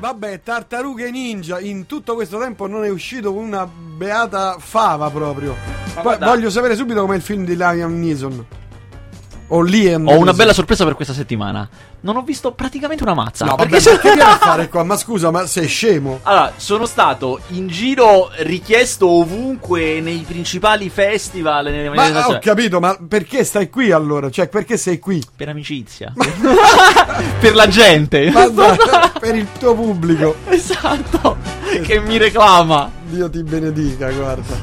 Vabbè, Tartarughe Ninja in tutto questo tempo non è uscito una beata fava proprio. Poi voglio sapere subito com'è il film di Liam Neeson. O Liam Ho una bella sorpresa per questa settimana. Non ho visto praticamente una mazza. No, perché vabbè, se- ma che a fare qua? Ma scusa, ma sei scemo? Allora, sono stato in giro richiesto ovunque nei principali festival. nelle Ma ho capito, ma perché stai qui allora? Cioè, perché sei qui? Per amicizia. per la gente. Ma per il tuo pubblico. esatto. che mi reclama. Dio ti benedica, guarda.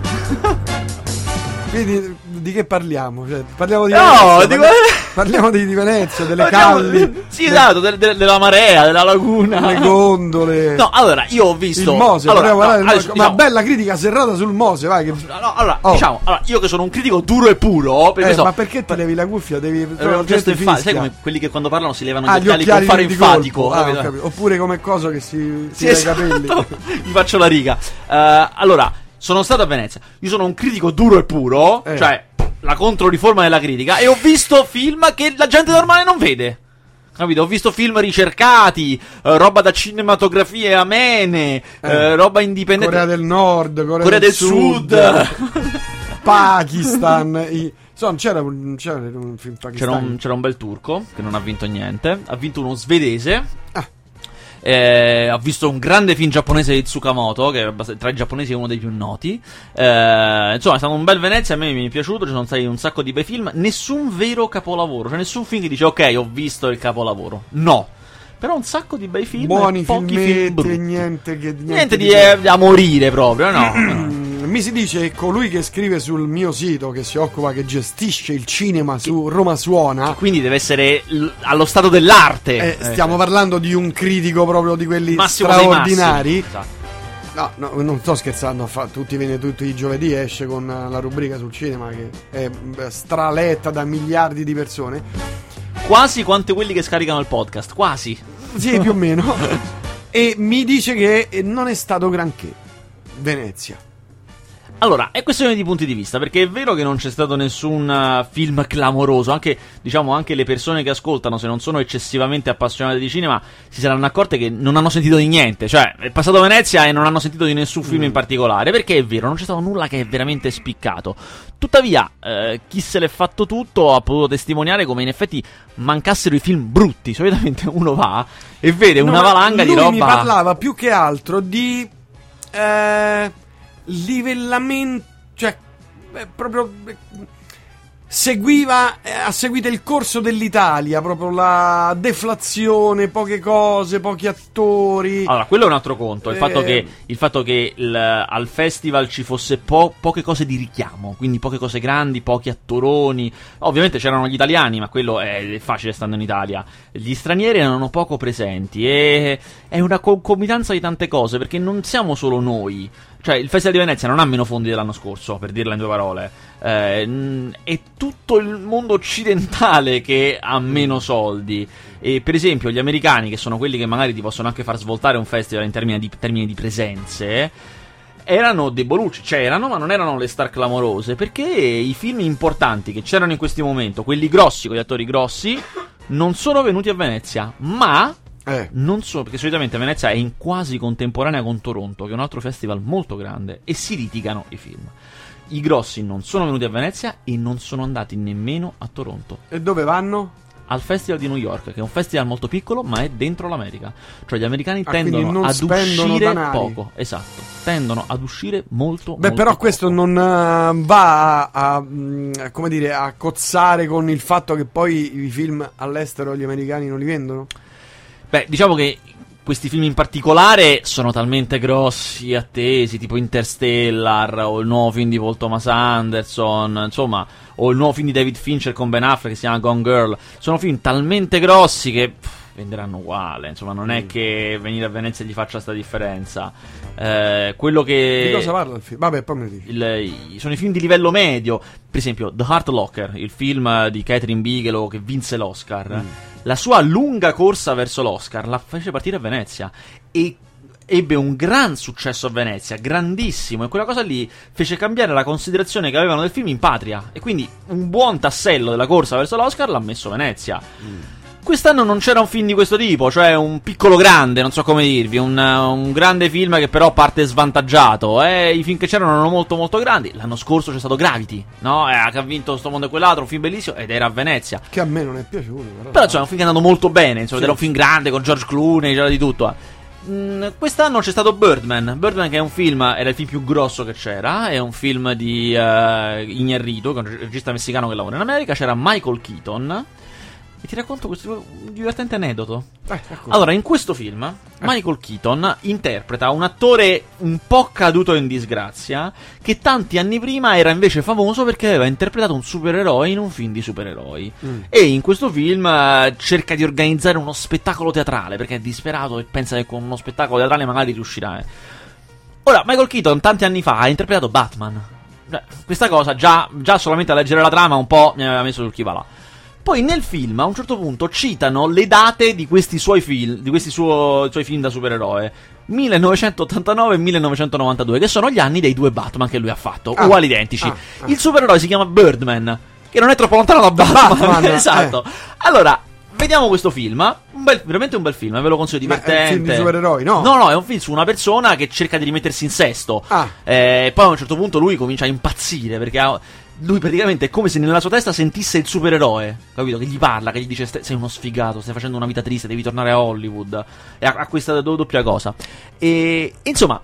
Quindi di che parliamo? Cioè, parliamo di No, Venezia, di- parli- parliamo di, di Venezia, delle calli, Sì, esatto, de- de- della marea, della laguna. delle gondole. No, allora, io ho visto. il Mose, allora, no, del adesso, ma diciamo- bella critica serrata sul Mose, vai che... No, allora, Oh. diciamo, allora, io che sono un critico duro e puro, perché Eh, so, ma perché ti levi la cuffia? Devi È un gesto ti enfatico, sai come quelli che quando parlano si levano Ah, gli occhiali, per fare colpo. Ah. Oppure come cosa che si, si Sì, i esatto. capelli. Gli faccio la riga. Eh, allora, sono stato a Venezia. Io sono un critico duro e puro, Eh. cioè la controriforma della critica, e ho visto film che la gente normale non vede. Capito? Ho visto film ricercati, eh, roba da cinematografie amene, eh, roba indipendente. Corea del Nord, Corea, Corea del Sud. Pakistan. i- Insomma, c'era un, c'era un film C'era pakistano. un, c'era un bel turco che non ha vinto niente. Ha vinto uno svedese. Eh, ha visto un grande film giapponese di Tsukamoto, che tra i giapponesi è uno dei più noti. Eh, insomma, è stato un bel Venezia. A me mi è piaciuto. Ci sono stati un sacco di bei film. Nessun vero capolavoro. Cioè, nessun film che dice, ok, ho visto il capolavoro. No. Però un sacco di bei film. Buoni pochi filmetti film brutti. niente che Niente di eh, da morire proprio, no. Mi si dice che colui che scrive sul mio sito, che si occupa, che gestisce il cinema su Roma Suona. Quindi deve essere l- allo stato dell'arte. eh, Eh, stiamo parlando di un critico proprio di quelli massimo dei straordinari. massimi. Esatto. No, no, non sto scherzando. fa- tutti, viene- tutti i giovedì esce con eh, la rubrica sul cinema che è beh, straletta da miliardi di persone. Quasi quanti quelli che scaricano il podcast, quasi. Sì, più o meno. e mi dice che eh, non è stato granché. Venezia. Allora, è questione di punti di vista, perché è vero che non c'è stato nessun uh, film clamoroso, anche, diciamo, anche le persone che ascoltano, se non sono eccessivamente appassionate di cinema, si saranno accorte che non hanno sentito di niente, cioè, è passato a Venezia e non hanno sentito di nessun film in particolare, perché è vero, non c'è stato nulla che è veramente spiccato. Tuttavia, eh, chi se l'è fatto tutto ha potuto testimoniare come in effetti mancassero i film brutti, solitamente uno va e vede No, una valanga di lui roba... mi parlava più che altro di eh, livellamento, cioè eh, proprio eh, seguiva eh, ha seguito il corso dell'Italia, proprio la deflazione, poche cose, pochi attori. Allora, quello è un altro conto. Il Eh. fatto che, il fatto che il- al festival ci fosse po- poche cose di richiamo, quindi poche cose grandi, pochi attoroni. Ovviamente c'erano gli italiani, ma quello è facile stando in Italia. Gli stranieri erano poco presenti e è una concomitanza di tante cose perché non siamo solo noi. Cioè, il Festival di Venezia non ha meno fondi dell'anno scorso, per dirla in due parole. Eh, è tutto il mondo occidentale che ha meno soldi. E per esempio, gli americani, che sono quelli che magari ti possono anche far svoltare un festival in termini di, termini di presenze. Erano debolucci, c'erano, ma non erano le star clamorose. Perché i film importanti che c'erano in questo momento, quelli grossi con gli attori grossi, non sono venuti a Venezia. Ma Eh, non so, perché solitamente Venezia è in quasi contemporanea con Toronto, che è un altro festival molto grande, e si litigano i film. I grossi non sono venuti a Venezia e non sono andati nemmeno a Toronto. e dove vanno? Al Festival di New York, che è un festival molto piccolo, ma è dentro l'America. Cioè gli americani Ah, tendono ad uscire danari. poco. Esatto. Tendono ad uscire molto Beh, molto però poco. questo non eh, va a, a, mm, come dire, a cozzare con il fatto che poi i film all'estero gli americani non li vendono. Beh, diciamo che questi film in particolare sono talmente grossi, attesi, tipo Interstellar, o il nuovo film di Paul Thomas Anderson, insomma, o il nuovo film di David Fincher con Ben Affleck che si chiama Gone Girl. Sono film talmente grossi che pff, venderanno uguale, insomma, non Mm. è che venire a Venezia gli faccia sta differenza. Eh, quello che... Di cosa parla il film? Vabbè, poi me lo dici. il- i- sono i film di livello medio. Per esempio, The Heart Locker, il film di Catherine Bigelow che vinse l'Oscar. La sua lunga corsa verso l'Oscar la fece partire a Venezia e ebbe un gran successo a Venezia, grandissimo. E quella cosa lì fece cambiare la considerazione che avevano del film in patria. E quindi un buon tassello della corsa verso l'Oscar l'ha messo Venezia. Quest'anno non c'era un film di questo tipo, cioè un piccolo grande, non so come dirvi, un, un grande film che però parte svantaggiato. Eh, I film che c'erano erano molto molto grandi. L'anno scorso c'è stato Gravity, no? Eh, che ha vinto sto mondo e quell'altro, un film bellissimo, ed era a Venezia. Che a me non è piaciuto. Però, Però insomma è un film che è andato molto bene, insomma, Sì. era un film grande con George Clooney, c'era di tutto. eh. Mm, quest'anno c'è stato Birdman. Birdman che è un film, era il film più grosso che c'era, è un film di uh, Iñárritu, che è un regista messicano che lavora in America, c'era Michael Keaton. E ti racconto questo divertente aneddoto. Eh, ecco. Allora, in questo film, Michael Keaton interpreta un attore un po' caduto in disgrazia, che tanti anni prima era invece famoso perché aveva interpretato un supereroe in un film di supereroi. Mm. E in questo film eh, cerca di organizzare uno spettacolo teatrale, perché è disperato e pensa che con uno spettacolo teatrale magari riuscirà. eh. Ora, Michael Keaton tanti anni fa ha interpretato Batman. Questa cosa, già, già solamente a leggere la trama, un po' mi aveva messo sul chi va là. Poi nel film a un certo punto citano le date di questi suoi film, di questi suo- suoi film da supereroe. 1989 e 1992, che sono gli anni dei due Batman che lui ha fatto, Ah. uguali identici. Ah, ah. Il supereroe si chiama Birdman, che non è troppo lontano da Batman. Batman, eh. esatto. Allora, vediamo questo film. Un bel- veramente un bel film, eh, ve lo consiglio, Ma è un divertente. film di supereroi, no? No, no, è un film su una persona che cerca di rimettersi in sesto. Ah. Eh, poi a un certo punto lui comincia a impazzire perché ha- lui praticamente è come se nella sua testa sentisse il supereroe, capito? Che gli parla, che gli dice "Ste- sei uno sfigato, stai facendo una vita triste, devi tornare a Hollywood. E ha, questa do- doppia cosa. E insomma,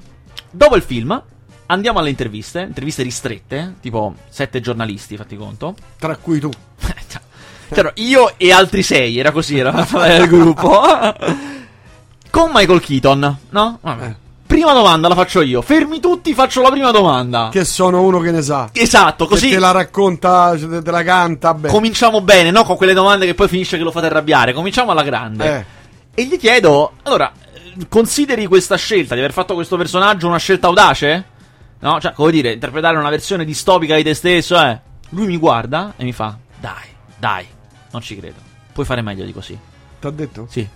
dopo il film andiamo alle interviste, interviste ristrette, tipo sette giornalisti, fatti conto. Tra cui tu. C'ero io e altri sei, era così, era il gruppo. Con Michael Keaton, no? Vabbè. Eh. Prima domanda la faccio io. Fermi tutti, faccio la prima domanda. Che sono uno che ne sa. Esatto, così Che te la racconta, te te la canta. Beh. cominciamo bene, no? Con quelle domande che poi finisce che lo fate arrabbiare. Cominciamo alla grande. Eh. E gli chiedo, allora, consideri questa scelta di aver fatto questo personaggio una scelta audace? No? Cioè, come dire, interpretare una versione distopica di te stesso, eh? Lui mi guarda e mi fa, dai, dai, non ci credo. Puoi fare meglio di così. T'ha detto? Sì.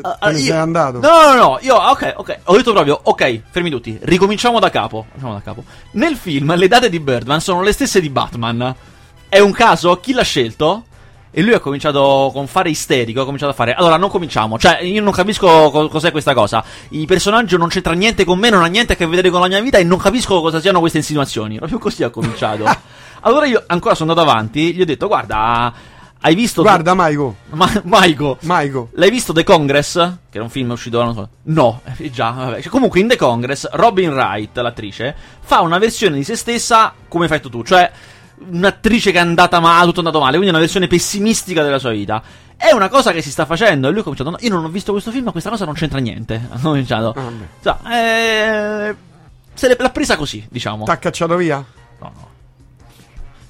Ah, te ah, ne io- sei andato? No, no, no, io, ok, ok, ho detto proprio, ok, fermi tutti, ricominciamo da capo. Cominciamo da capo. Nel film le date di Birdman sono le stesse di Batman. È un caso? Chi l'ha scelto? E lui ha cominciato con fare isterico, ha cominciato a fare. Allora, non cominciamo. Cioè, io non capisco co- cos'è questa cosa. Il personaggio non c'entra niente con me, non ha niente a che vedere con la mia vita e non capisco cosa siano queste insinuazioni. Proprio così ha cominciato. allora io ancora sono andato avanti, gli ho detto, guarda, hai visto. Guarda, Maiko. Ma- Maiko, Maiko. L'hai visto The Congress? Che era un film uscito l'anno scorso? No, eh, già, vabbè. Cioè, comunque in The Congress, Robin Wright, l'attrice, fa una versione di se stessa come hai fatto tu, cioè un'attrice che è andata male, tutto è andato male, quindi una versione pessimistica della sua vita. È una cosa che si sta facendo e lui ha cominciato, "No, io non ho visto questo film, ma questa cosa non c'entra niente. Ha cominciato. Vabbè. Insomma, eh, se l'ha presa così, diciamo. T'ha cacciato via? No, no.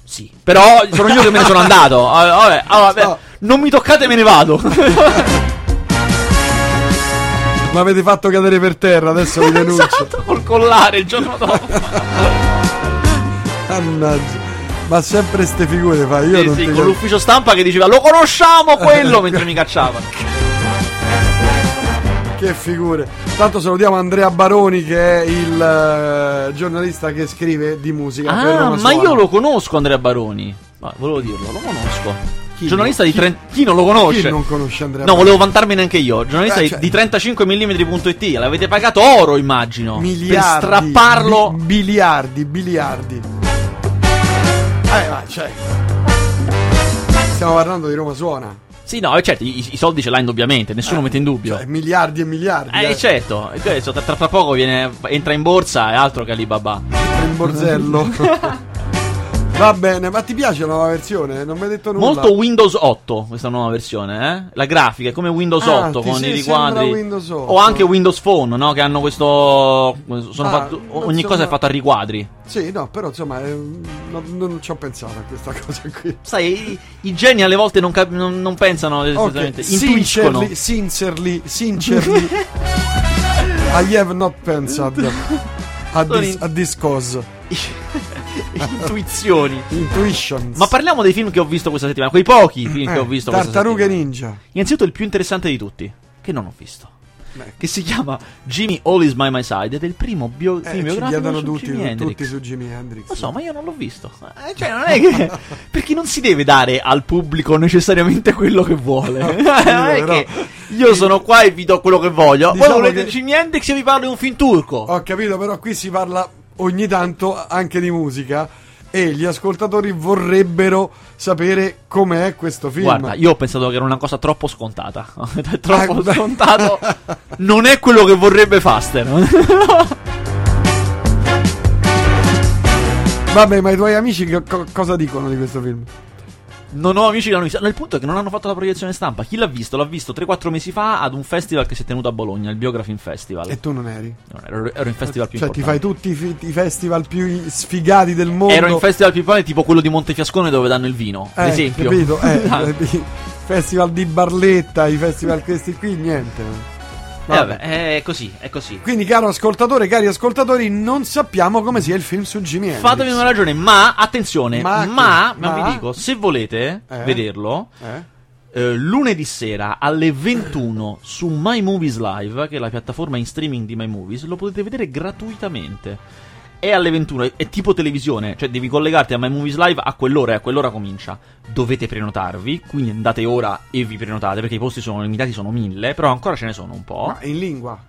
Sì, però sono io che me ne sono andato. Ah, vabbè, ah, vabbè, No. non mi toccate, me ne vado. L'avete fatto cadere per terra, adesso vi denuncio. esatto, col collare il giorno dopo. Mannaggia. Ma sempre ste figure fai, io Sì, non sì, con l'ufficio stampa che diceva lo conosciamo quello mentre mi cacciavano. Che figure. Tanto salutiamo Andrea Baroni che è il eh, giornalista che scrive di musica Ah, ma Suona. io lo conosco Andrea Baroni. Ma volevo dirlo, lo conosco. Chi Giornalista no? di Trent- chi non lo conosce? Chi non conosce Andrea No, volevo vantarmene anche io. Giornalista Eh, cioè- di 35mm.it. L'avete pagato oro, immagino. miliardi Per strapparlo. bi- biliardi, biliardi. Eh, ma cioè Stiamo parlando di Roma Suona. Sì, no, eh, certo, i, i soldi ce l'ha indubbiamente, nessuno mette in dubbio. Cioè, miliardi e miliardi. eh, certo, e questo tra, tra poco viene, entra in borsa e altro che Alibaba. in borsello. Va bene, ma ti piace la nuova versione? Non mi hai detto nulla. Molto Windows 8 questa nuova versione, eh? La grafica è come Windows Ah, 8 ti con i riquadri. Windows 8. O anche Windows Phone, no? Che hanno questo. Sono Ah, fatto- ogni cosa è fatta a riquadri. Sì, no, però insomma, eh, non, non ci ho pensato a questa cosa qui. Sai, i, i geni alle volte non, cap- non- non pensano esattamente. Ok, Intuiscono. sincerely, sincerely, sincerely, I have not pensed a this, a this cause. Intuizioni. Intuitions. Ma parliamo dei film che ho visto questa settimana. Quei pochi film Eh, che ho visto questa Tartarughe settimana. Ninja. Innanzitutto il più interessante di tutti, che non ho visto. Beh. che si chiama Jimmy All Is My My Side ed è il primo bio- Eh, film biografico su tutti, Jimi Hendrix. tutti su Jimi Hendrix. Lo so, ma io non l'ho visto. Eh, cioè, non è che. perché non si deve dare al pubblico necessariamente quello che vuole. non è però- che io sono qua e vi do quello che voglio. Diciamo Voi volete che- Jimi Hendrix e vi parlo di un film turco. Ho capito, però qui si parla ogni tanto anche di musica e gli ascoltatori vorrebbero sapere com'è questo film. Guarda, io ho pensato che era una cosa troppo scontata. È troppo Ah, scontato. Non è quello che vorrebbe Faster. Vabbè, ma i tuoi amici che co- cosa dicono di questo film? Non ho amici che l'hanno visto. No, il punto è che non hanno fatto la proiezione stampa. Chi l'ha visto? L'ha visto 3-4 mesi fa ad un festival che si è tenuto a Bologna, il Biography Festival. E tu non eri? Non ero, ero in festival più Cioè, ti importanti. fai tutti i, i festival più sfigati del mondo. Ero in festival più importanti, tipo quello di Montefiascone dove danno il vino. eh, ad esempio. Capito? Eh, festival di Barletta, i festival questi qui, niente. Eh, vabbè, è così, è così. Quindi, caro ascoltatore, cari ascoltatori, non sappiamo come sia il film su Jimmy Hendrix. Fatemi una ragione, ma attenzione, Ma ma, ma ma- vi dico, se volete Eh? vederlo, Eh? eh, lunedì sera alle 21 su My Movies Live, che è la piattaforma in streaming di My Movies, lo potete vedere gratuitamente. È alle 21, è, tipo televisione, cioè devi collegarti a My Movies Live a quell'ora e a quell'ora comincia. Dovete prenotarvi, quindi andate ora e vi prenotate perché i posti sono limitati, sono mille, però ancora ce ne sono un po'. Ma è in lingua?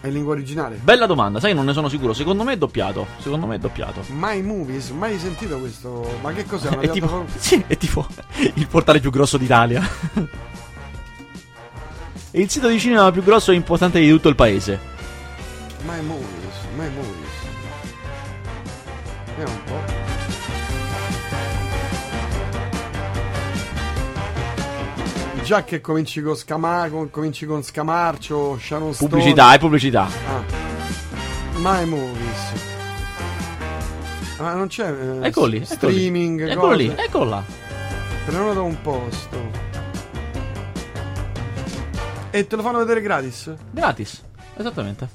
È in lingua originale? Bella domanda, sai non ne sono sicuro, secondo me è doppiato, secondo me è doppiato. My Movies? Mai sentito questo? Ma che cos'è? Una È tipo, piattaforma- sì, è tipo il portale più grosso d'Italia. Il sito di cinema più grosso e importante di tutto il paese. My Movies, My Movies. Vediamo un po'. Già che cominci con, Scama- con- cominci con Scamarcio, Sharon Stone. Pubblicità, è pubblicità. Ah. My Movies. Ah, non c'è eh, lì, lì. streaming, Eccolo cose. lì, eccolo là. Prenota un posto. E te lo fanno vedere gratis? Gratis, esattamente.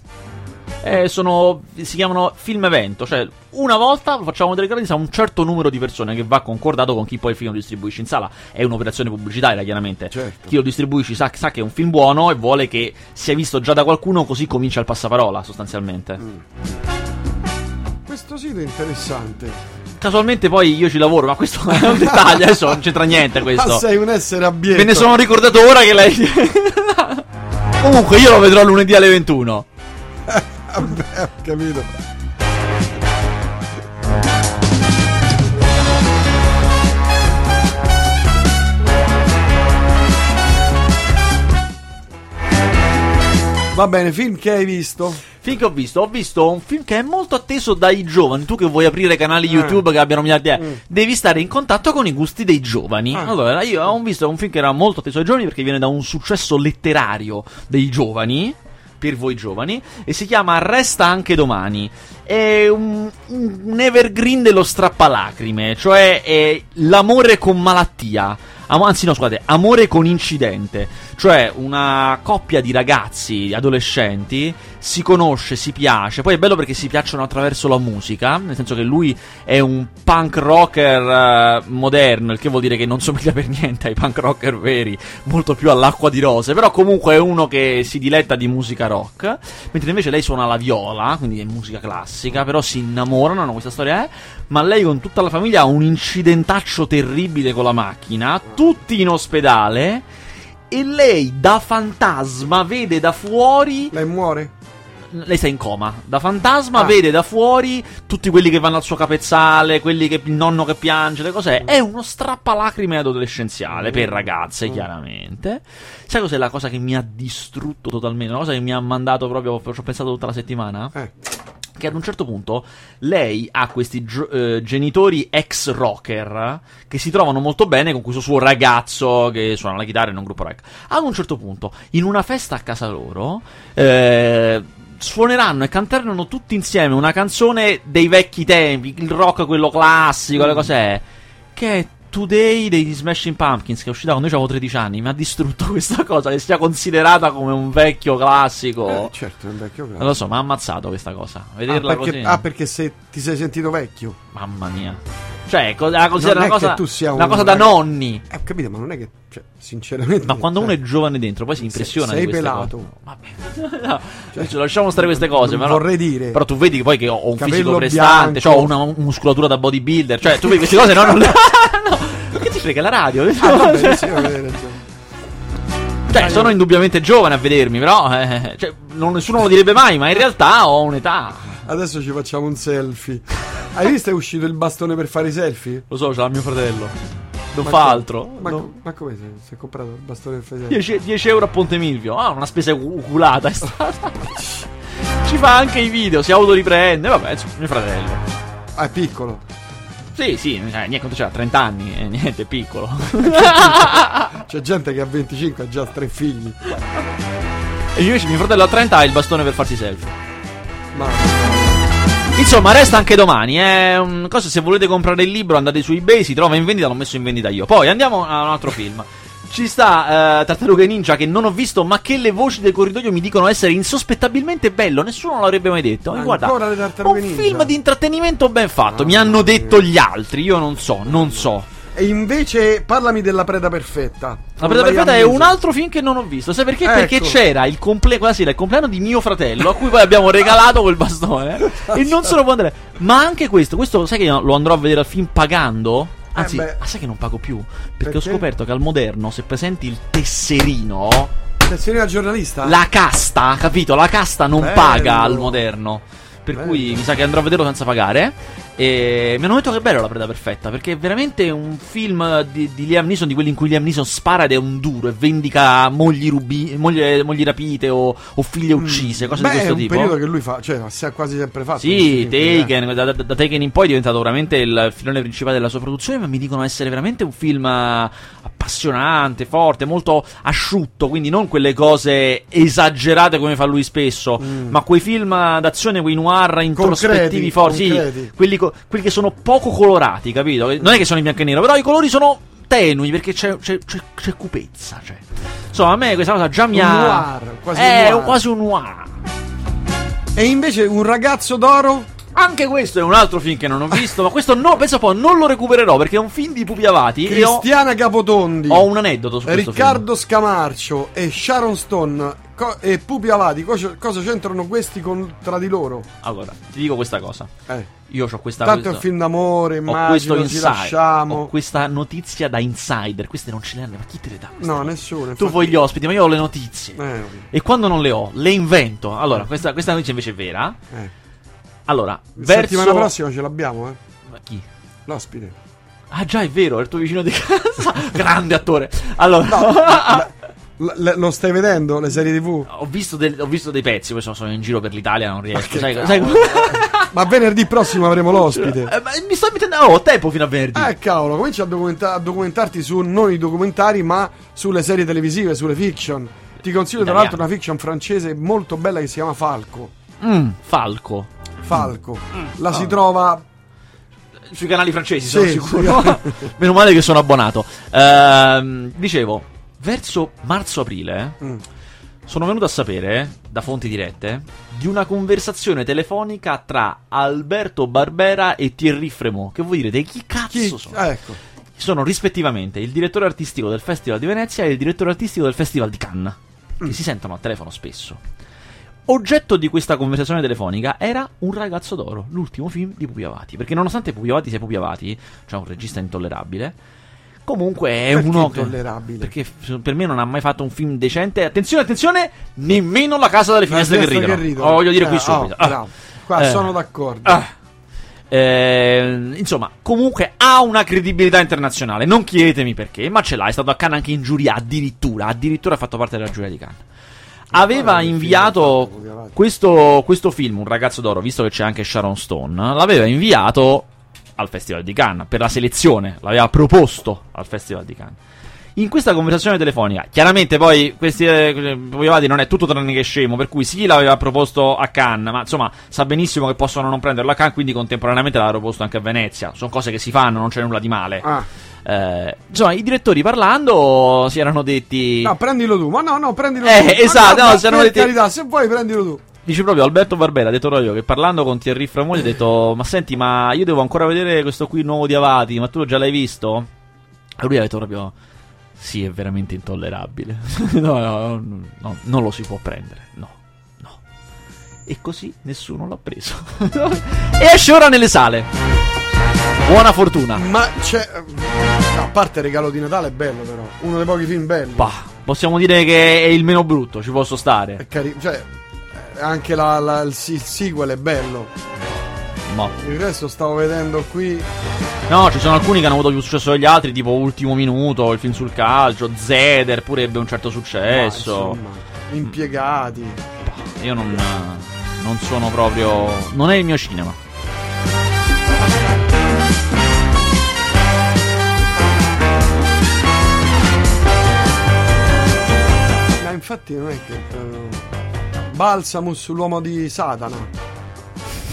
Eh, sono, si chiamano film evento, cioè una volta lo facciamo vedere gratis a un certo numero di persone che va concordato con chi poi il film lo distribuisce in sala. È un'operazione pubblicitaria, chiaramente. Certo. Chi lo distribuisce sa, sa che è un film buono e vuole che sia visto già da qualcuno, così comincia il passaparola, sostanzialmente. Mm. Questo sito è interessante. Casualmente poi io ci lavoro, ma questo è un dettaglio, adesso non c'entra niente Ma questo. sei un essere abbietto. Me ne sono ricordato ora che lei... Comunque io lo vedrò lunedì alle 21. Vabbè, ho capito. Va bene, film che hai visto? Film che ho visto, ho visto un film che è molto atteso dai giovani. Tu che vuoi aprire canali YouTube che abbiano miliardi di... Mm. Devi stare in contatto con i gusti dei giovani. Ah. Allora, io ho visto un film che era molto atteso dai giovani perché viene da un successo letterario dei giovani. Per voi giovani, e si chiama Resta anche domani. È un, un evergreen dello strappalacrime, cioè è l'amore con malattia. Anzi, no, scusate, amore con incidente. Cioè, una coppia di ragazzi, adolescenti, si conosce, si piace. Poi è bello perché si piacciono attraverso la musica. Nel senso che lui è un punk rocker eh, moderno, il che vuol dire che non somiglia per niente ai punk rocker veri, molto più all'acqua di rose. Però comunque è uno che si diletta di musica rock. Mentre invece lei suona la viola, quindi è musica classica. Però si innamorano, hanno questa storia. Eh, ma lei con tutta la famiglia ha un incidentaccio terribile con la macchina. Tutti in ospedale. E lei da fantasma vede da fuori Lei muore? lei sta in coma. Da fantasma Ah. vede da fuori tutti quelli che vanno al suo capezzale, quelli che il nonno che piange, le cos'è. È uno strappalacrime adolescenziale per ragazze, chiaramente. Sai cos'è la cosa che mi ha distrutto totalmente? Una cosa che mi ha mandato proprio. Ci ho pensato tutta la settimana. Eh. Che ad un certo punto lei ha questi gio- eh, genitori ex rocker che si trovano molto bene con questo suo ragazzo che suona la chitarra in un gruppo rock. Ad un certo punto, in una festa a casa loro, eh, suoneranno e canteranno tutti insieme una canzone dei vecchi tempi, il rock quello classico, le cose che è Today degli Smashing Pumpkins che è uscita quando io avevo 13 anni mi ha distrutto questa cosa che sia considerata come un vecchio classico Eh, certo, è un vecchio non grande. lo so, mi ha ammazzato questa cosa. Ah Vederla perché, così. ah, perché se ti sei sentito vecchio? Mamma mia. Cioè, co- la considero Non una è che cosa, tu sia una un cosa da nonni. Eh, ho capito, ma non è che, cioè, sinceramente... Ma quando uno cioè, è giovane dentro, poi si impressiona sei di queste pelato. cose. Vabbè. No, invece lasciamo stare queste cose. non ma no. vorrei dire. Però tu vedi che poi che ho un Capello fisico prestante, bianco. ho una muscolatura da bodybuilder. Cioè, tu vedi queste cose, no? non no. Frega la radio? Ah, vabbè, sì, hai ragione. Cioè, sono indubbiamente giovane a vedermi, però. eh, cioè, non- nessuno lo direbbe mai, ma in realtà ho un'età. Adesso ci facciamo un selfie. Hai visto è uscito il bastone per fare i selfie? Lo so, c'ha mio fratello. Non Ma fa che- altro. Ma, No. co- ma come si si è comprato il bastone per fare i selfie? 10, 10 euro a Ponte Milvio. Ah, una spesa oculata è stata. Ci fa anche i video, si autoriprende. Vabbè, insomma, mio fratello. Ah, è piccolo. Sì, sì, eh, niente, quanto c'ha? 30 anni, eh, niente, è piccolo. C'è gente che a 25 ha già tre figli. e invece mio fratello a 30 ha il bastone per farsi selfie. Ma Insomma, resta anche domani. È un cosa, se volete comprare il libro, andate su eBay, si trova in vendita, l'ho messo in vendita io. Poi andiamo a un altro film. Ci sta eh, Tartarughe Ninja che non ho visto, ma che le voci del corridoio mi dicono essere insospettabilmente bello. Nessuno l'avrebbe mai detto. E guarda, Ancora le Tartarughe un Ninja? film di intrattenimento ben fatto. Mi Mamma hanno detto gli altri. Io non so, non so. E invece parlami della preda perfetta. La preda perfetta è un altro film che non ho visto. Sai perché? Perché Ecco. c'era il comple- quella sera il compleanno di mio fratello, a cui poi abbiamo regalato quel bastone. e non se lo può andare. Ma anche questo, questo sai che lo andrò a vedere al film pagando? Anzi, Eh ah, sai che non pago più? Perché, Perché? ho scoperto che al moderno, se presenti il tesserino, Tesserina giornalista? la casta, capito? La casta non Bello. paga al moderno. Per Bello. cui mi sa che andrò a vederlo senza pagare. E mi hanno detto che è bello la preda perfetta. Perché è veramente un film di, di Liam Neeson, di quelli in cui Liam Neeson spara ed è un duro e vendica mogli, rubi- moglie, mogli rapite o, o figlie uccise, cose Beh, di questo è un tipo. periodo che lui fa, cioè, si è quasi sempre fatto. Sì, film, eh. Taken, da, da- da Taken in poi è diventato veramente il filone principale della sua produzione, ma mi dicono essere veramente un film appassionante, forte, molto asciutto, quindi non quelle cose esagerate come fa lui spesso, Mm. ma quei film d'azione, quei noir introspettivi forti, sì, quelli, co- quelli che sono poco colorati, capito? Non è che sono in bianco e nero, però i colori sono tenui perché c'è, c'è, c'è, c'è cupezza, cioè. Insomma, a me questa cosa già mi ha... noir, quasi un è noir. quasi un noir. E invece un ragazzo d'oro? Anche questo è un altro film che non ho visto, ma questo no, penso poi non lo recupererò perché è un film di Pupi Avati e ho, Cristiana Capotondi. ho un aneddoto su questo Riccardo Scamarcio e Sharon Stone co- e Pupi Avati, cosa, cosa c'entrano questi con, tra di loro? Allora, ti dico questa cosa. Eh, Io ho questa tanto è un film d'amore, ho questo insider, lasciamo. ho questa notizia da insider, queste non ce le hanno, ma chi te le dà? No, cose? nessuno. Tu infatti- vuoi gli ospiti, ma io ho le notizie. Eh, E quando non le ho, le invento. Allora, questa, questa notizia invece è vera. eh. Allora, La verso settimana prossima ce l'abbiamo, eh. Ma chi? L'ospite. Ah, già è vero, è il tuo vicino di casa. Grande attore. Allora, L- l- lo stai vedendo le serie TV? ho, visto del- ho visto dei pezzi, poi sono, sono in giro per l'Italia, non riesco. Sai, sai- Ma venerdì prossimo avremo l'ospite. Eh, ma mi sto mettendo. Oh, ho tempo fino a venerdì. Eh cavolo, cominci a, documenta- a documentarti su non i documentari, ma sulle serie televisive, sulle fiction. Ti consiglio tra Italiane. l'altro una fiction francese molto bella che si chiama Falco. Mm, Falco. Falco. La Ah. si trova Sui canali francesi, Sì, sono sicuro. Meno male che sono abbonato. Ehm, dicevo, verso marzo-aprile Mm. sono venuto a sapere, da fonti dirette, di una conversazione telefonica tra Alberto Barbera e Thierry Fremont. Che vuol dire? Di chi cazzo chi, sono? ah, ecco. Sono rispettivamente il direttore artistico del Festival di Venezia e il direttore artistico del Festival di Cannes, che Mm. si sentono a telefono spesso. Oggetto di questa conversazione telefonica era Un ragazzo d'oro, l'ultimo film di Pupi Avati. Perché nonostante Pupi Avati sia Pupi Avati, cioè un regista intollerabile, comunque è Perché uno che... intollerabile? Perché per me non ha mai fatto un film decente. Attenzione, attenzione, nemmeno La casa delle finestre che ridono. Lo voglio dire qui Eh, subito. oh, Ah. Qua Eh. sono d'accordo. Ah. Eh, insomma, comunque ha una credibilità internazionale. Non chiedetemi perché, ma ce l'ha. È stato a Cannes anche in giuria, addirittura. Addirittura ha fatto parte della giuria di Cannes. Aveva inviato questo, questo film, Un ragazzo d'oro, visto che c'è anche Sharon Stone. L'aveva inviato al Festival di Cannes per la selezione. L'aveva proposto al Festival di Cannes. In questa conversazione telefonica, chiaramente poi questi eh, non è tutto tranne che scemo, per cui sì l'aveva proposto a Cannes, ma insomma sa benissimo che possono non prenderlo a Cannes, quindi contemporaneamente l'aveva proposto anche a Venezia. Sono cose che si fanno, non c'è nulla di male. Ah, Eh, insomma, i direttori parlando si erano detti... no, prendilo tu. Ma no, no, prendilo Eh, tu. Esatto, no, ma se erano detti- carità, se vuoi prendilo tu. Dice proprio Alberto Barbera, ha detto proprio che parlando con Thierry Framoli ha detto ma senti ma io devo ancora vedere questo qui nuovo di Avati, ma tu lo già l'hai visto? E lui ha detto proprio sì è veramente intollerabile, no, no, no, no, non lo si può prendere, no, no. E così nessuno l'ha preso. e esce ora nelle sale. Buona fortuna. Ma c'è. no, a parte il regalo di Natale è bello, però. Uno dei pochi film belli. Bah, possiamo dire che è il meno brutto, ci posso stare. È carino. Cioè, eh, anche la- la- il, il sequel è bello. Ma Il resto stavo vedendo qui. No, ci sono alcuni che hanno avuto più successo degli altri, tipo Ultimo Minuto, il film sul calcio, Zeder pure ebbe un certo ma, successo. insomma, impiegati. Io non, non sono proprio... non è il mio cinema. Infatti non è che. eh, Balsamus sull'uomo di Satana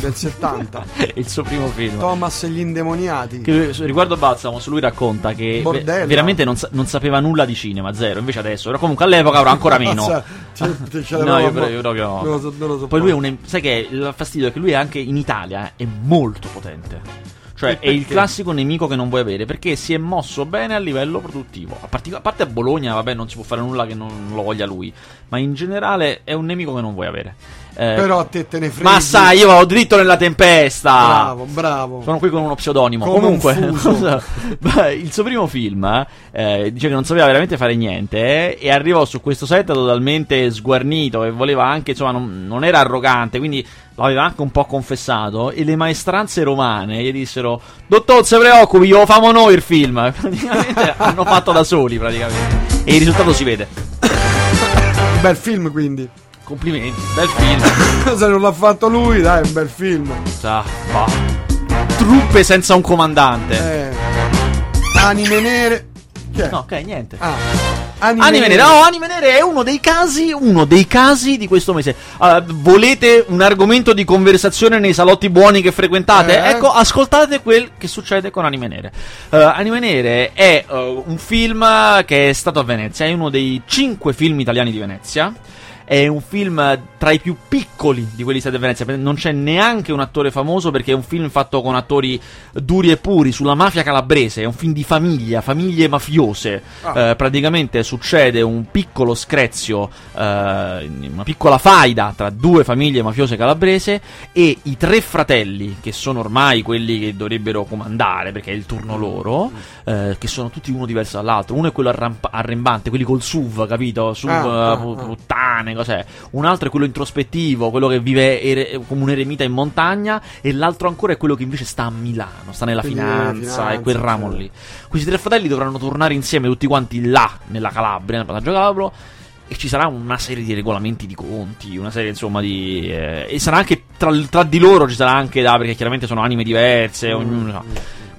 del 70. il suo primo film. Thomas e gli indemoniati. Che lui- riguardo Balsamos, lui racconta che Bordello. veramente non, sa- non sapeva nulla di cinema, zero. Invece adesso, però comunque all'epoca avrà ancora meno. Cioè, ce- ce No, io proprio- io proprio no. Non lo so- non lo so Poi lui è un. Sai che il fastidio è che lui è anche in Italia è molto potente. Cioè, è il classico nemico che non vuoi avere perché si è mosso bene a livello produttivo. A, parti- a parte a Bologna, vabbè, non si può fare nulla che non lo voglia lui. Ma in generale è un nemico che non vuoi avere. Eh, Però a te te ne frega. ma sai, io vado dritto nella tempesta. Bravo, bravo. Sono qui con uno pseudonimo. Come un Comunque, il suo primo film eh, dice che non sapeva veramente fare niente eh, e arrivò su questo set totalmente sguarnito e voleva anche, insomma, non, non era arrogante, quindi l'aveva anche un po' confessato. E le maestranze romane gli dissero: Dottor, non si preoccupi, glielo famo noi il film. Praticamente hanno fatto da soli, praticamente. E il risultato si vede. Bel film quindi. Complimenti, bel film. Se non l'ha fatto lui, dai, è un bel film. Sa, bah. Truppe senza un comandante. Eh. Anime nere. Che è? No, ok, niente. Ah. Anime, Anime Nere, no, Anime Nere è uno dei casi, uno dei casi di questo mese. Ah, volete un argomento di conversazione nei salotti buoni che frequentate? Eh. Ecco, ascoltate quel che succede con Anime Nere. Eh, Anime Nere è eh, un film che è stato a Venezia, è uno dei cinque film italiani di Venezia. È un film tra i più piccoli di quelli stati a Venezia. Non c'è neanche un attore famoso perché è un film fatto con attori duri e puri sulla mafia calabrese. È un film di famiglia, famiglie mafiose. Ah. Eh, praticamente succede un piccolo screzio, eh, una piccola faida tra due famiglie mafiose calabrese e i tre fratelli, che sono ormai quelli che dovrebbero comandare perché è il turno loro, eh, che sono tutti uno diverso dall'altro. Uno è quello arramp- arrembante, quelli col SUV, capito? SUV, Ah, eh, ah, puttane, cos'è? Un altro è quello introspettivo, quello che vive ere- come un eremita in montagna, e l'altro ancora è quello che invece sta a Milano, sta nella finanza, finanza, e quel ramo certo. lì. Questi tre fratelli dovranno tornare insieme tutti quanti là, nella Calabria, nel passaggio Calabro. E ci sarà una serie di regolamenti di conti, una serie insomma di. eh, e sarà anche tra, tra di loro ci sarà anche da. perché chiaramente sono anime diverse, ognuno.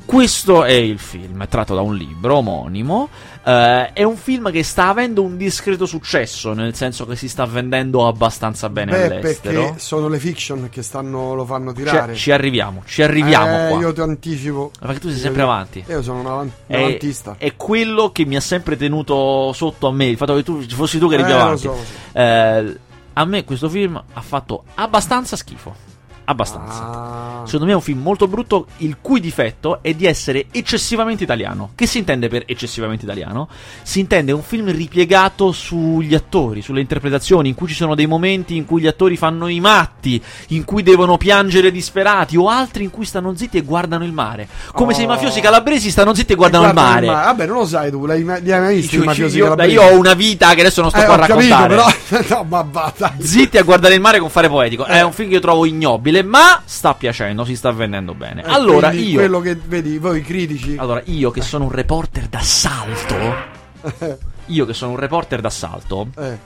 Questo è il film, è tratto da un libro omonimo. Eh, è un film che sta avendo un discreto successo, nel senso che si sta vendendo abbastanza bene Beh, all'estero. perché sono le fiction che stanno, lo fanno Ci, tirare. ci arriviamo, ci arriviamo eh, qua. Io ti anticipo. Perché tu sei Io- sempre avanti. Io sono un, avan- un È, avantista. è quello che mi ha sempre tenuto sotto a me. Il fatto che tu ci fossi tu che eri più Eh, lo avanti. so, lo so. Eh, a me questo film ha fatto abbastanza schifo. Abbastanza. Ah. Secondo me è un film molto brutto, il cui difetto è di essere eccessivamente italiano. Che si intende per eccessivamente italiano? Si intende un film ripiegato sugli attori, sulle interpretazioni, in cui ci sono dei momenti in cui gli attori fanno i matti, in cui devono piangere disperati, o altri in cui stanno zitti e guardano il mare. Come se i Oh. mafiosi calabresi stanno zitti e guardano il Guarda mare. Vabbè, non lo sai tu, li hai mai visti Io, i mafiosi io- calabresi? io ho una vita che adesso non sto eh, qua a ho capito, raccontare. però... no, ma va, dai. Zitti a guardare il mare con fare poetico. È Eh. un film che io trovo ignobile, ma sta piacendo, si sta vendendo bene. Eh, allora, io. Quello che vedi, voi critici... Allora, io che sono un reporter d'assalto. Io che sono un reporter d'assalto. Eh,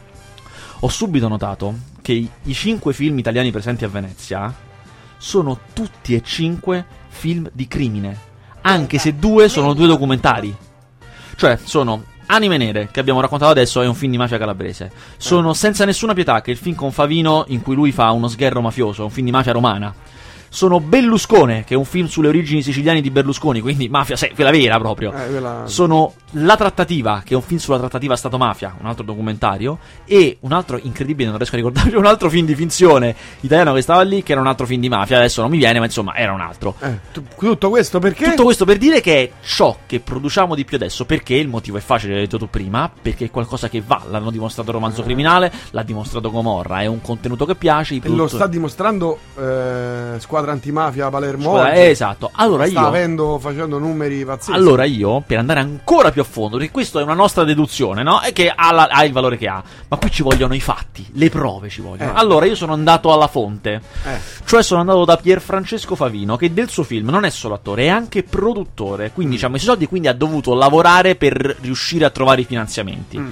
Ho subito notato che i, i cinque film italiani presenti a Venezia sono tutti e cinque film di crimine. Anche se due sono due documentari. Cioè, sono Anime Nere, che abbiamo raccontato adesso, è un film di mafia calabrese. Sono Senza Nessuna Pietà, che è il film con Favino in cui lui fa uno sgherro mafioso, un film di mafia romana. Sono Belluscone, che è un film sulle origini siciliane di Berlusconi, quindi mafia, se, quella vera proprio. Eh, quella- Sono La trattativa, che è un film sulla trattativa Stato-mafia, un altro documentario, e un altro incredibile, non riesco a ricordarmi, un altro film di finzione italiano che stava lì, che era un altro film di mafia, adesso non mi viene, ma insomma era un altro. Eh, tu- tutto questo perché? Tutto questo per dire che è ciò che produciamo di più adesso, perché il motivo è facile, l'hai detto tu prima, perché è qualcosa che va, l'hanno dimostrato Romanzo Criminale, l'ha dimostrato Gomorra, è un contenuto che piace, E lo sta dimostrando eh, Squadra Antimafia Palermo. Scuola- oggi. esatto. Allora sta io avendo, facendo numeri pazzeschi. Allora io, per andare ancora più a fondo, perché questa è una nostra deduzione, no? E che ha, la- ha il valore che ha. Ma qui ci vogliono i fatti, le prove ci vogliono. Eh. Allora io sono andato alla fonte. Eh. Cioè sono andato da Pierfrancesco Favino, che del suo film non è solo attore, è anche produttore. Quindi ci ha messo i soldi quindi ha dovuto lavorare per riuscire a trovare i finanziamenti. Mm.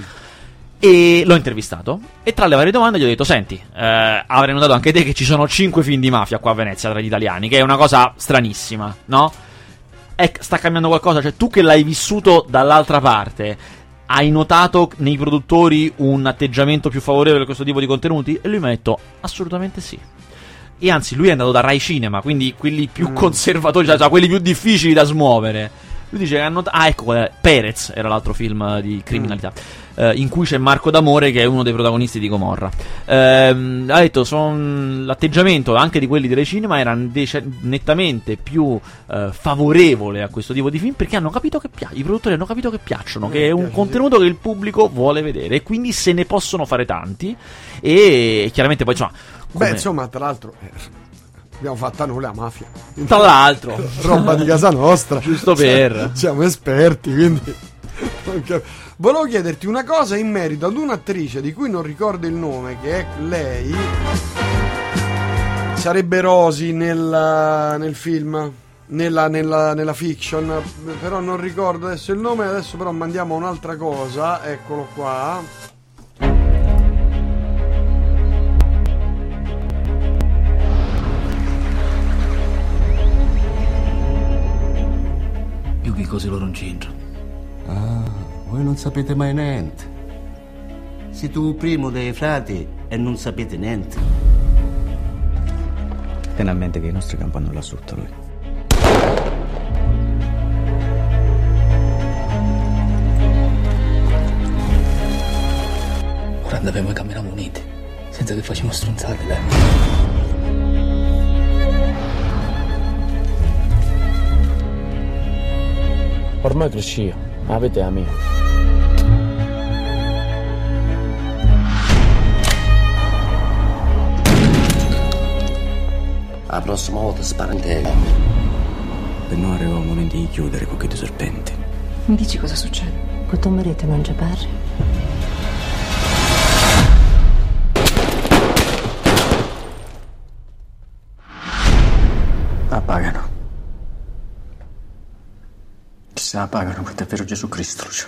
E l'ho intervistato. E tra le varie domande gli ho detto: Senti, eh, avrei notato anche te che ci sono 5 film di mafia qua a Venezia tra gli italiani, che è una cosa stranissima, no? È- sta cambiando qualcosa? Cioè, tu che l'hai vissuto dall'altra parte, hai notato nei produttori un atteggiamento più favorevole a questo tipo di contenuti? E lui mi ha detto: Assolutamente sì. E anzi, lui è andato da Rai Cinema, quindi quelli più Mm. conservatori, cioè, cioè, quelli più difficili da smuovere. Lui dice che hanno. Ah, ecco, è? Perez era l'altro film di criminalità. eh, in cui c'è Marco D'Amore, che è uno dei protagonisti di Gomorra. Ehm, ha detto: son- l'atteggiamento anche di quelli del cinema era dece- nettamente più eh, favorevole a questo tipo di film perché hanno capito che piace. I produttori hanno capito che piacciono, Eh, che è un contenuto che il pubblico vuole vedere. E quindi se ne possono fare tanti. E chiaramente poi insomma. Beh, insomma, tra l'altro, eh, abbiamo fatto a noi la mafia. Tra l'altro, Roba di casa nostra. Giusto Cioè, per. siamo esperti, quindi. Volevo chiederti una cosa in merito ad un'attrice di cui non ricordo il nome, che è lei. Sarebbe Rosy nel, nel film. Nella, nella- nella fiction, però non ricordo adesso il nome. Adesso, però, mandiamo un'altra cosa. Eccolo qua. Cose loro non c'entro. Ah, voi non sapete mai niente. Siete un primo dei frati e non sapete niente. Tieni a mente che i nostri campanno là sotto lui. Ora andavamo a camminare uniti, senza che facciamo stronzate, dai. Ormai cresci, avete a me. La prossima volta spara in te. Per noi arriva il momento di chiudere con quei serpenti. Mi dici cosa succede? Con tuo marito ci parli? La pagano. Chissà la pagano per davvero Gesù Cristo. Lucio.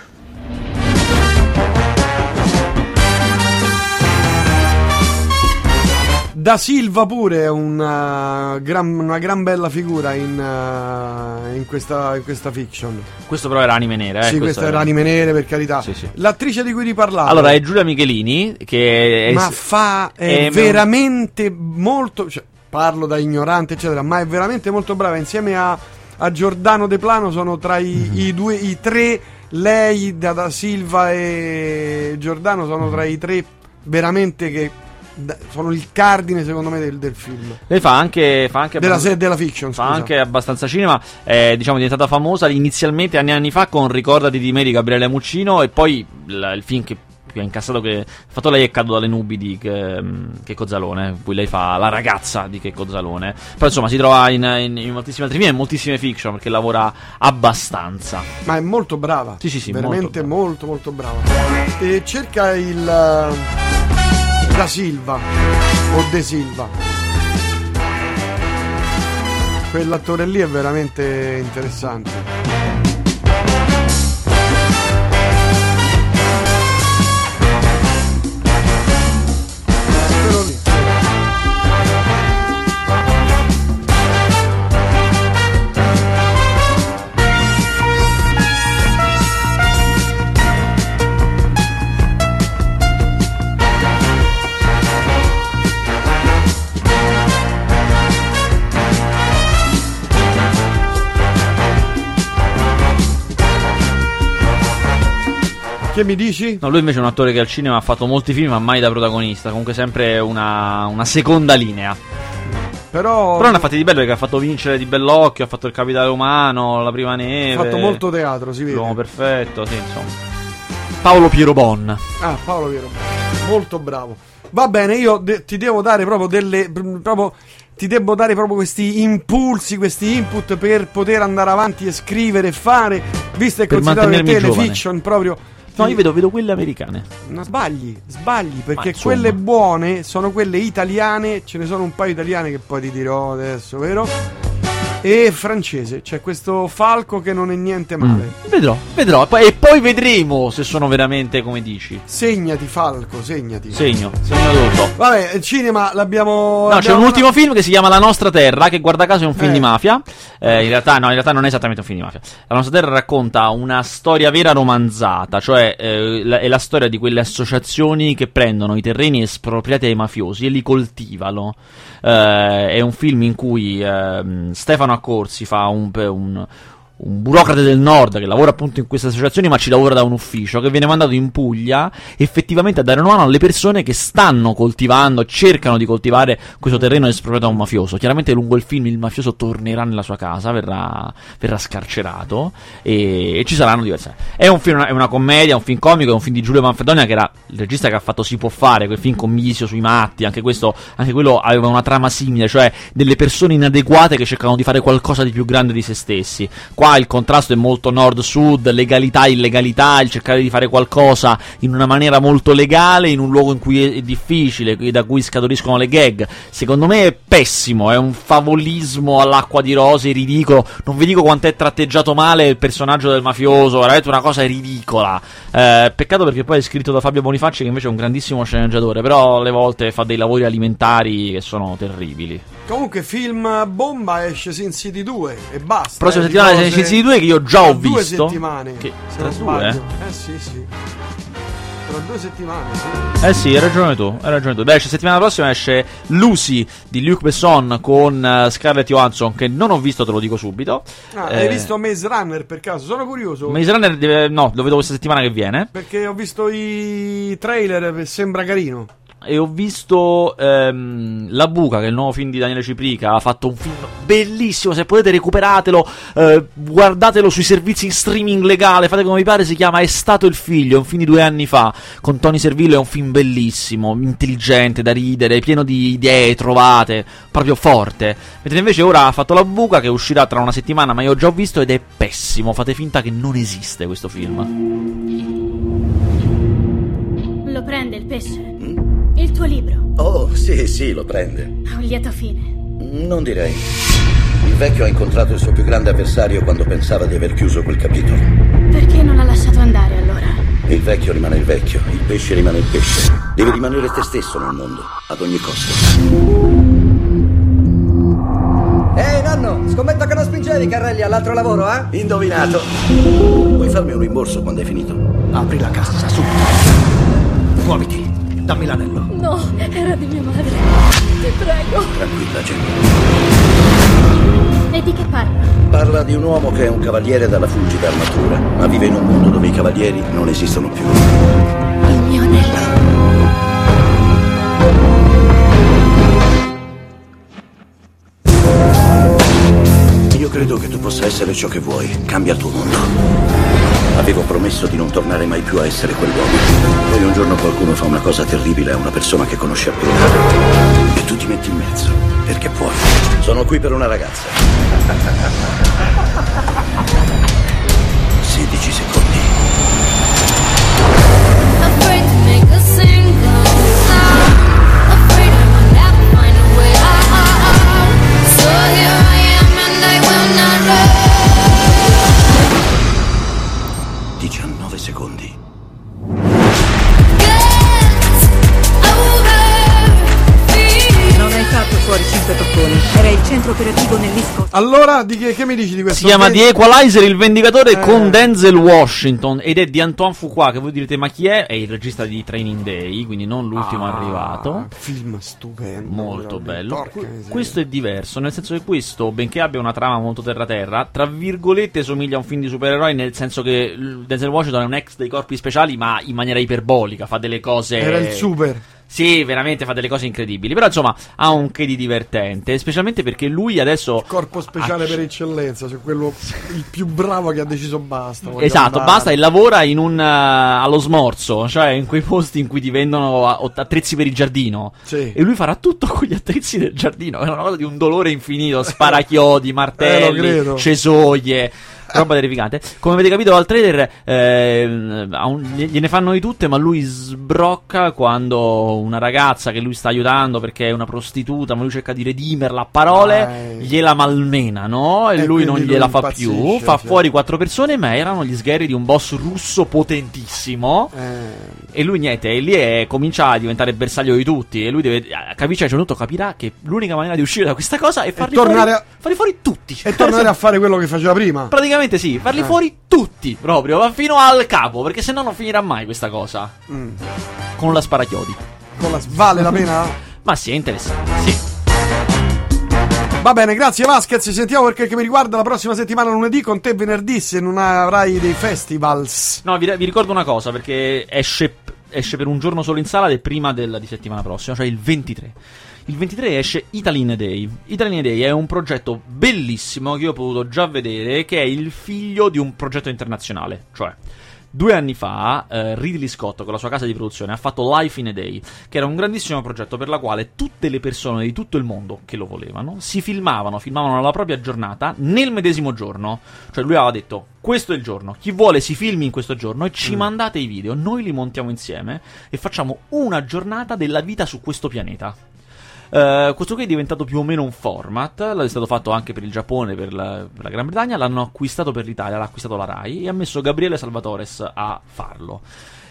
Da Silva pure è una gran, una gran bella figura in, eh, in questa, in questa fiction. Questo però era anime nere, eh. sì, questo questa era anime nere per carità. Sì, sì. L'attrice di cui ti parlavo. Allora, è Giulia Michelini, che è. ma fa è è- veramente molto cioè, parlo da ignorante eccetera ma è veramente molto brava insieme a, a Giordano De Plano sono tra i, i due i tre lei Dada Silva e Giordano sono tra i tre veramente che sono il cardine secondo me del, del film Lei fa anche. Fa anche della, abbastanza- se- della fiction Fa scusa. anche abbastanza cinema, è diciamo diventata famosa inizialmente anni e anni fa con Ricordati di me di Gabriele Muccino e poi il, il film che più ha incassato che ha fatto lei è Cado dalle nubi di che, Checco Zalone, cui lei fa la ragazza di Checco Zalone. Però insomma si trova in, in- in moltissimi altri film e in moltissime fiction perché lavora abbastanza. ma è molto brava. Sì, sì, sì, veramente molto molto molto, brava. E cerca il Da Silva o De Silva. Quell'attore lì è veramente interessante Che mi dici? No, lui invece è un attore che al cinema ha fatto molti film, ma mai da protagonista. Comunque sempre una, una seconda linea. Però, Però ne ha fatti di bello perché ha fatto vincere di bell'occhio, ha fatto il capitale umano, la prima ha neve. fatto molto teatro, si vede. L'uomo perfetto, sì, insomma. Paolo Piero Bon. Ah, Paolo Piero. Molto bravo. Va bene, io de- ti devo dare proprio delle. pr- proprio, ti devo dare proprio questi impulsi, questi input per poter andare avanti e scrivere e fare. Visto e considerato che mantenermi te le giovane. proprio. No, io vedo, vedo quelle americane. No, sbagli, sbagli, perché insomma. quelle buone sono quelle italiane, ce ne sono un paio italiane che poi ti dirò adesso, vero? E francese, c'è questo falco che non è niente male. Mm. Vedrò, vedrò. E poi, vedremo se sono veramente come dici. Segnati falco, segnati. Segno, segno tutto. Vabbè, il cinema l'abbiamo... No, c'è abbiamo un ultimo film che si chiama La nostra terra, che guarda caso è un film Eh. di mafia. Eh, in, realtà, no, in realtà non è esattamente un film di mafia. La nostra terra racconta una storia vera romanzata, cioè eh, la- è la storia di quelle associazioni che prendono i terreni espropriati ai mafiosi e li coltivano. Eh, è un film in cui ehm, Stefano Accorsi fa un, un- un burocrate del nord che lavora appunto in queste associazioni ma ci lavora da un ufficio che viene mandato in Puglia effettivamente a dare una mano alle persone che stanno coltivando, cercano di coltivare questo terreno espropriato a un mafioso. Chiaramente lungo il film il mafioso tornerà nella sua casa, verrà, verrà scarcerato e, e ci saranno diverse. È un film, è una commedia, un film comico, è un film di Giulio Manfredonia che era il regista che ha fatto Si può fare, quel film con Misio sui matti, anche questo, anche quello aveva una trama simile, cioè delle persone inadeguate che cercano di fare qualcosa di più grande di se stessi. Qua il contrasto è molto nord-sud, legalità, illegalità, il cercare di fare qualcosa in una maniera molto legale, in un luogo in cui è, difficile, da cui scaturiscono le gag. Secondo me è pessimo, è un favolismo all'acqua di rose, ridicolo. Non vi dico quanto è tratteggiato male il personaggio del mafioso, veramente una cosa ridicola. Eh, peccato perché poi è scritto da Fabio Bonifacci, che invece è un grandissimo sceneggiatore, però alle volte fa dei lavori alimentari che sono terribili. Comunque, film bomba esce Sin City 2 e basta. Prossima eh, settimana cose- Sin City 2 che io già ho due visto. settimane. Che- se tra non due, sbaglio. Eh sì, sì. Tra due settimane, sì. Eh sì, hai ragione tu, hai ragione tu. Beh, esce settimana prossima esce Lucy di Luc Besson con eh, Scarlett Johansson, che non ho visto, te lo dico subito. Ah, Eh, hai visto Maze Runner per caso? Sono curioso. Maze Runner deve- no, lo vedo questa settimana che viene. Perché ho visto i trailer e sembra carino. E ho visto ehm, La Buca, che è il nuovo film di Daniele Ciprica. Ha fatto un film bellissimo. Se potete, recuperatelo. eh, guardatelo sui servizi in streaming legale. Fate come vi pare. Si chiama È stato il figlio. È un film di due anni fa. Con Tony Servillo. È un film bellissimo. Intelligente, da ridere. Pieno di idee trovate. Proprio forte. Mentre invece ora ha fatto La Buca, che uscirà tra una settimana. Ma io ho già visto ed è pessimo. Fate finta che non esiste questo film. Lo prende il pesce? Il tuo libro? Oh, sì, sì, lo prende. Ha un lieto fine. Non direi. Il vecchio ha incontrato il suo più grande avversario quando pensava di aver chiuso quel capitolo. Perché non l'ha lasciato andare allora? Il vecchio rimane il vecchio, il pesce rimane il pesce. Devi rimanere te stesso nel mondo, ad ogni costo. Ehi nonno, scommetto che non spingevi i carrelli all'altro lavoro, eh? Indovinato. Vuoi farmi un rimborso quando hai finito? Apri la cassa, subito. Muoviti, dammi l'anello. No, era di mia madre. Ti prego. Tranquilla, gente. E di che parla? Parla di un uomo che è un cavaliere dalla fulgida armatura, ma vive in un mondo dove i cavalieri non esistono più. Il mio anello. Io credo che tu possa essere ciò che vuoi. Cambia il tuo mondo. Avevo promesso di non tornare mai più a essere quell'uomo. Poi un giorno qualcuno fa una cosa terribile a una persona che conosce appena. E tu ti metti in mezzo. Perché puoi. Sono qui per una ragazza. 16 secondi. Allora, di che, che mi dici di questo? Si chiama The Equalizer, il vendicatore Eh. con Denzel Washington ed è di Antoine Fuqua, che voi direte ma chi è? È il regista di Training Day, quindi non l'ultimo Ah, arrivato. Film stupendo. Molto bello. Questo è diverso, nel senso che questo, benché abbia una trama molto terra-terra, tra virgolette somiglia a un film di supereroi, nel senso che Denzel Washington è un ex dei corpi speciali, ma in maniera iperbolica, fa delle cose... Era il super. Sì, veramente fa delle cose incredibili. Però insomma ha un che di divertente. Specialmente perché lui adesso. Corpo speciale Ah, per eccellenza, cioè quello il più bravo che ha deciso basta. Esatto, andare. basta e lavora in un, eh, allo smorzo, cioè in quei posti in cui ti vendono attrezzi per il giardino. Sì. E lui farà tutto con gli attrezzi del giardino. È una cosa di un dolore infinito: sparachiodi, martelli, credo. cesoie. Roba terrificante. Come avete capito dal trailer, un- gliene fanno di tutte, ma lui sbrocca quando una ragazza che lui sta aiutando perché è una prostituta, ma lui cerca di redimerla a parole, Dai. gliela malmena, no? E, E lui non gliela lui fa più. Fa sì. fuori quattro persone, ma erano gli sgherri di un boss russo potentissimo. Eh, E lui niente, e lì è, comincia a diventare bersaglio di tutti. E lui deve. eh, Capisce a un certo punto capirà che l'unica maniera di uscire da questa cosa è farli, fuori, a- farli fuori tutti. e tornare a fare quello che faceva prima. Praticamente sì, farli Eh. fuori tutti proprio, ma fino al capo, perché se no non finirà mai questa cosa. Mm. Con la sparachiodi. Con la- vale la pena? Ma sì, è interessante. Sì. Va bene, grazie Vasquez. Ci sentiamo per quel che mi riguarda la prossima settimana lunedì con te venerdì se non avrai dei festivals. No, vi, vi ricordo una cosa, perché esce, esce per un giorno solo in sala ed è prima del, di settimana prossima, cioè il 23. Il 23 esce Italine Day. Italine Day è un progetto bellissimo che io ho potuto già vedere, che è il figlio di un progetto internazionale. Cioè, due anni fa eh, Ridley Scott con la sua casa di produzione ha fatto Life in a Day, che era un grandissimo progetto per la quale tutte le persone di tutto il mondo che lo volevano si filmavano, filmavano la propria giornata nel medesimo giorno. Cioè lui aveva detto questo è il giorno, chi vuole si filmi in questo giorno e ci mandate i video, noi li montiamo insieme e facciamo una giornata della vita su questo pianeta. Eh, questo qui è diventato più o meno un format, è stato fatto anche per il Giappone, per la, per la Gran Bretagna, l'hanno acquistato per l'Italia, l'ha acquistato la RAI e ha messo Gabriele Salvatores a farlo.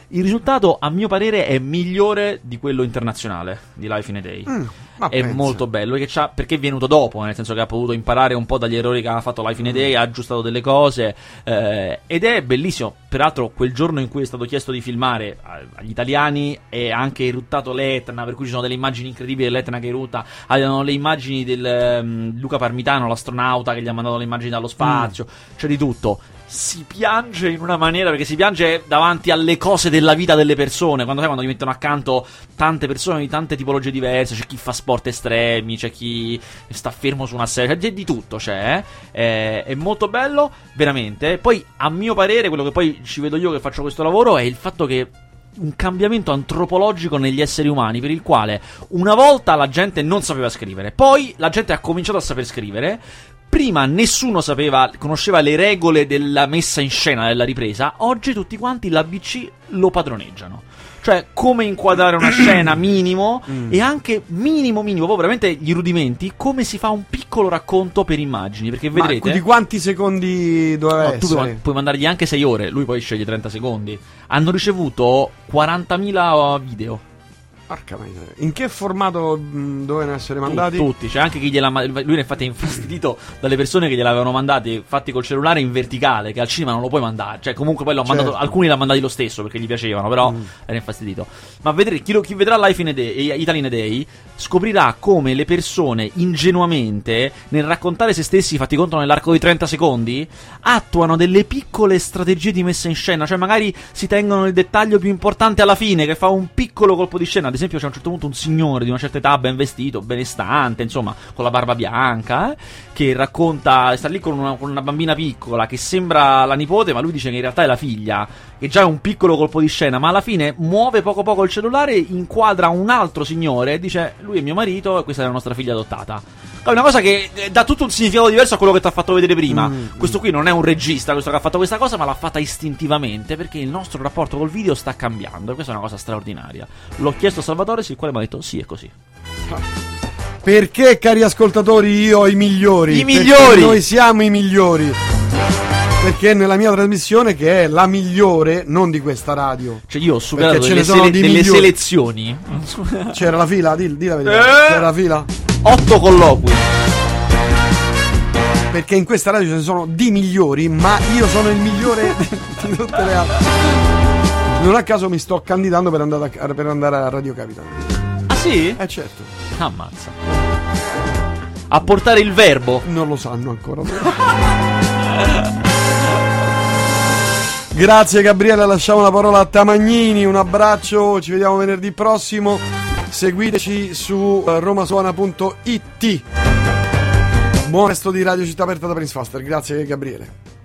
Il risultato, a mio parere, è migliore di quello internazionale di Life in a Day. Mm, è pensa. molto bello perché, è venuto dopo, nel senso che ha potuto imparare un po' dagli errori che aveva fatto Life in a Day, ha aggiustato delle cose eh, ed è bellissimo. Peraltro, quel giorno in cui è stato chiesto di filmare agli italiani è anche eruttato l'Etna, per cui ci sono delle immagini incredibili dell'Etna che erutta. Avevano le immagini del ehm, Luca Parmitano, l'astronauta, che gli ha mandato le immagini dallo spazio, c'è di tutto. Si piange in una maniera perché si piange davanti alle cose della vita delle persone. Quando sai, quando ti mettono accanto tante persone di tante tipologie diverse, c'è chi fa sport estremi, c'è chi sta fermo su una serie, c'è di tutto. C'è, eh. è molto bello, veramente. Poi, a mio parere, quello che poi ci vedo io che faccio questo lavoro è il fatto che un cambiamento antropologico negli esseri umani per il quale una volta la gente non sapeva scrivere, poi la gente ha cominciato a saper scrivere. Prima nessuno sapeva, conosceva le regole della messa in scena della ripresa, oggi tutti quanti l'ABC lo padroneggiano. Cioè, come inquadrare una scena minimo e anche minimo, minimo, proprio veramente gli rudimenti, come si fa un piccolo racconto per immagini. Perché Ma vedrete. di quanti secondi doveva No, tu essere? puoi, puoi mandargli anche 6 ore, lui poi sceglie 30 secondi. Hanno ricevuto 40.000 video. Porca miseria. In che formato mh, dovevano essere mandati? Tu- tutti, c'è anche chi gliela Lui infatti è infastidito dalle persone che gliel'avevano mandati fatti col cellulare in verticale, che al cinema non lo puoi mandare. Cioè, comunque poi l'ho Certo. mandato. Alcuni l'hanno mandati lo stesso perché gli piacevano, però Mm. era infastidito. Ma vedrete, chi, lo- chi vedrà Life in a Day, eh, a Day scoprirà come le persone ingenuamente, nel raccontare se stessi, fatti conto nell'arco di 30 secondi, attuano delle piccole strategie di messa in scena. Cioè, magari si tengono il dettaglio più importante alla fine, che fa un piccolo colpo di scena. Esempio, c'è a un certo punto un signore di una certa età, ben vestito, benestante, insomma, con la barba bianca, eh, che racconta, sta lì con una, con una bambina piccola che sembra la nipote, ma lui dice che in realtà è la figlia, che già è un piccolo colpo di scena, ma alla fine muove poco poco il cellulare, inquadra un altro signore e dice lui è mio marito e questa è la nostra figlia adottata. È una cosa che eh, dà tutto un significato diverso a quello che ti ha fatto vedere prima. Mm, Questo qui non è un regista, questo che ha fatto questa cosa, ma l'ha fatta istintivamente perché il nostro rapporto col video sta cambiando. E questa è una cosa straordinaria. L'ho chiesto a Salvatore, il quale mi ha detto sì, è così. Perché, cari ascoltatori, io ho i migliori? I Perché migliori! noi siamo i migliori. Perché nella mia trasmissione, che è la migliore, non di questa radio, Cioè, io ho superato Perché ce delle, ne sono sele- delle selezioni. c'era la fila, di, di la verità. Eh? C'era la fila. Otto colloqui. perché in questa radio ce ne sono di migliori, ma io sono il migliore di tutte le altre. Non a caso mi sto candidando per andare a, per andare a Radio Capital. Ah sì? Eh certo, Ammazza. A portare il verbo. non lo sanno ancora. Grazie Gabriele, lasciamo la parola a Tamagnini, un abbraccio, ci vediamo venerdì prossimo. Seguiteci su eh, romasuona.it. Buon resto di Radio Città Aperta da Prince Faster, grazie Gabriele.